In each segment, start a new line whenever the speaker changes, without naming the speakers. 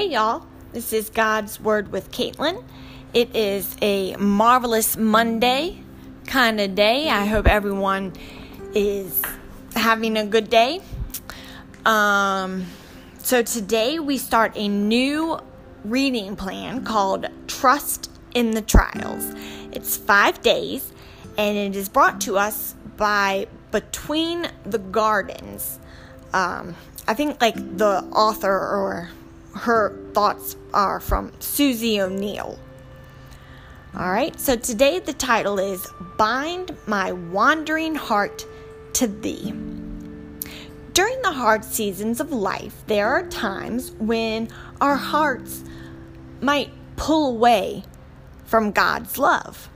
Hey, y'all. This is God's Word with Caitlin. It is a marvelous Monday kind of day. I hope everyone is having a good day. Um, so, today we start a new reading plan called Trust in the Trials. It's five days, and it is brought to us by Between the Gardens. Um, I think like the author or her thoughts are from Susie O'Neill. All right, so today the title is Bind My Wandering Heart to Thee. During the hard seasons of life, there are times when our hearts might pull away from God's love.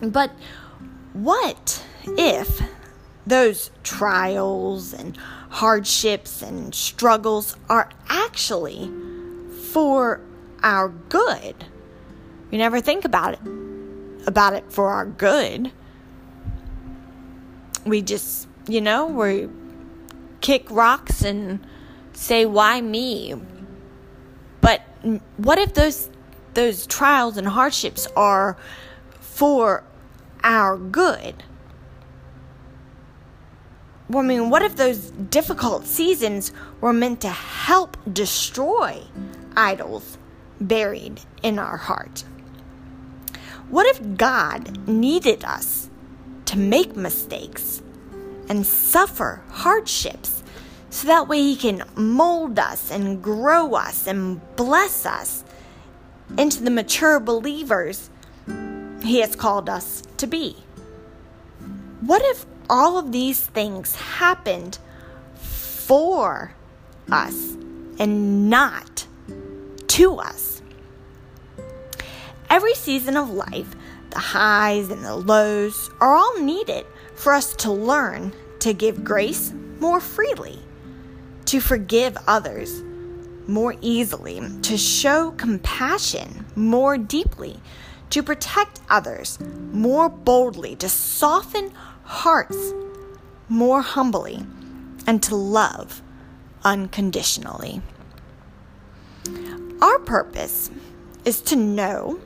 But what if those trials and hardships and struggles are actually for our good. We never think about it about it for our good. We just, you know, we kick rocks and say why me? But what if those those trials and hardships are for our good? I mean, what if those difficult seasons were meant to help destroy idols buried in our heart? What if God needed us to make mistakes and suffer hardships so that way He can mold us and grow us and bless us into the mature believers He has called us to be? What if all of these things happened for us and not to us. Every season of life, the highs and the lows, are all needed for us to learn to give grace more freely, to forgive others more easily, to show compassion more deeply, to protect others more boldly, to soften hearts more humbly, and to love unconditionally. Our purpose is to know,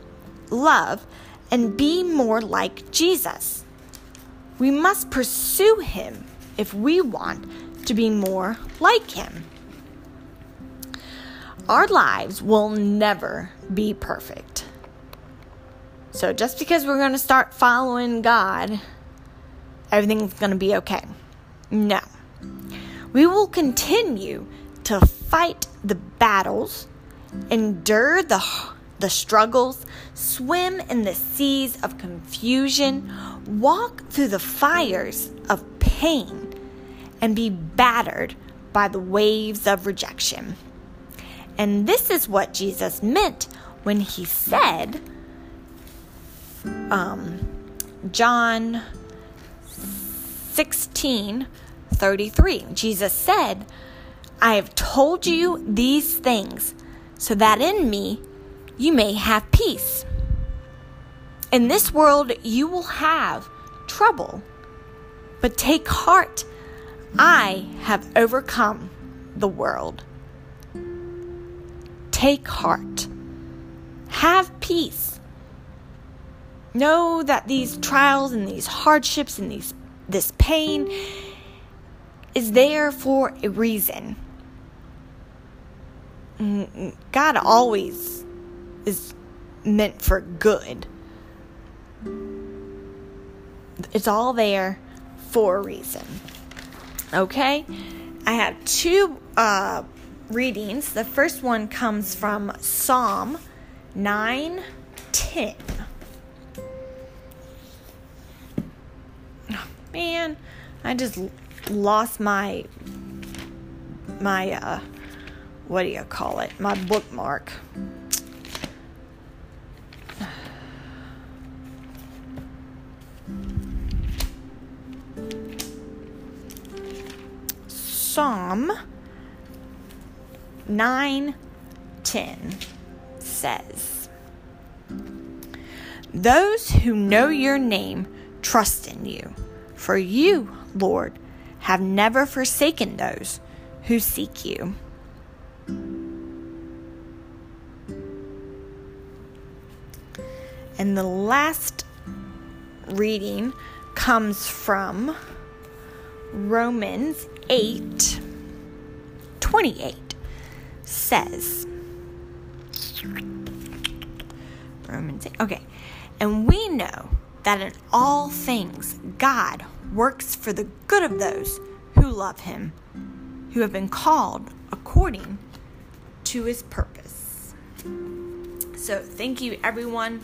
love, and be more like Jesus. We must pursue Him if we want to be more like Him. Our lives will never be perfect. So just because we're going to start following God everything's going to be okay. No. We will continue to fight the battles, endure the, the struggles, swim in the seas of confusion, walk through the fires of pain, and be battered by the waves of rejection. And this is what Jesus meant when he said, um, John 16 33. Jesus said, I have told you these things so that in me you may have peace. In this world you will have trouble, but take heart. I have overcome the world. Take heart. Have peace. Know that these trials and these hardships and these this pain is there for a reason. God always is meant for good. It's all there for a reason. Okay? I have two uh, readings. The first one comes from Psalm 910. Man, I just lost my my uh what do you call it? My bookmark. Psalm 9:10 says, Those who know your name trust in you for you, Lord, have never forsaken those who seek you. And the last reading comes from Romans 8 28 says, Romans 8, okay, and we know that in all things God works for the good of those who love him, who have been called according to his purpose. So, thank you everyone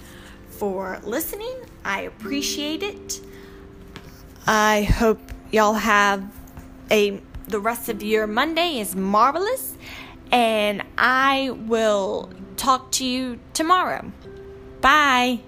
for listening. I appreciate it. I hope y'all have a the rest of your Monday is marvelous and I will talk to you tomorrow. Bye.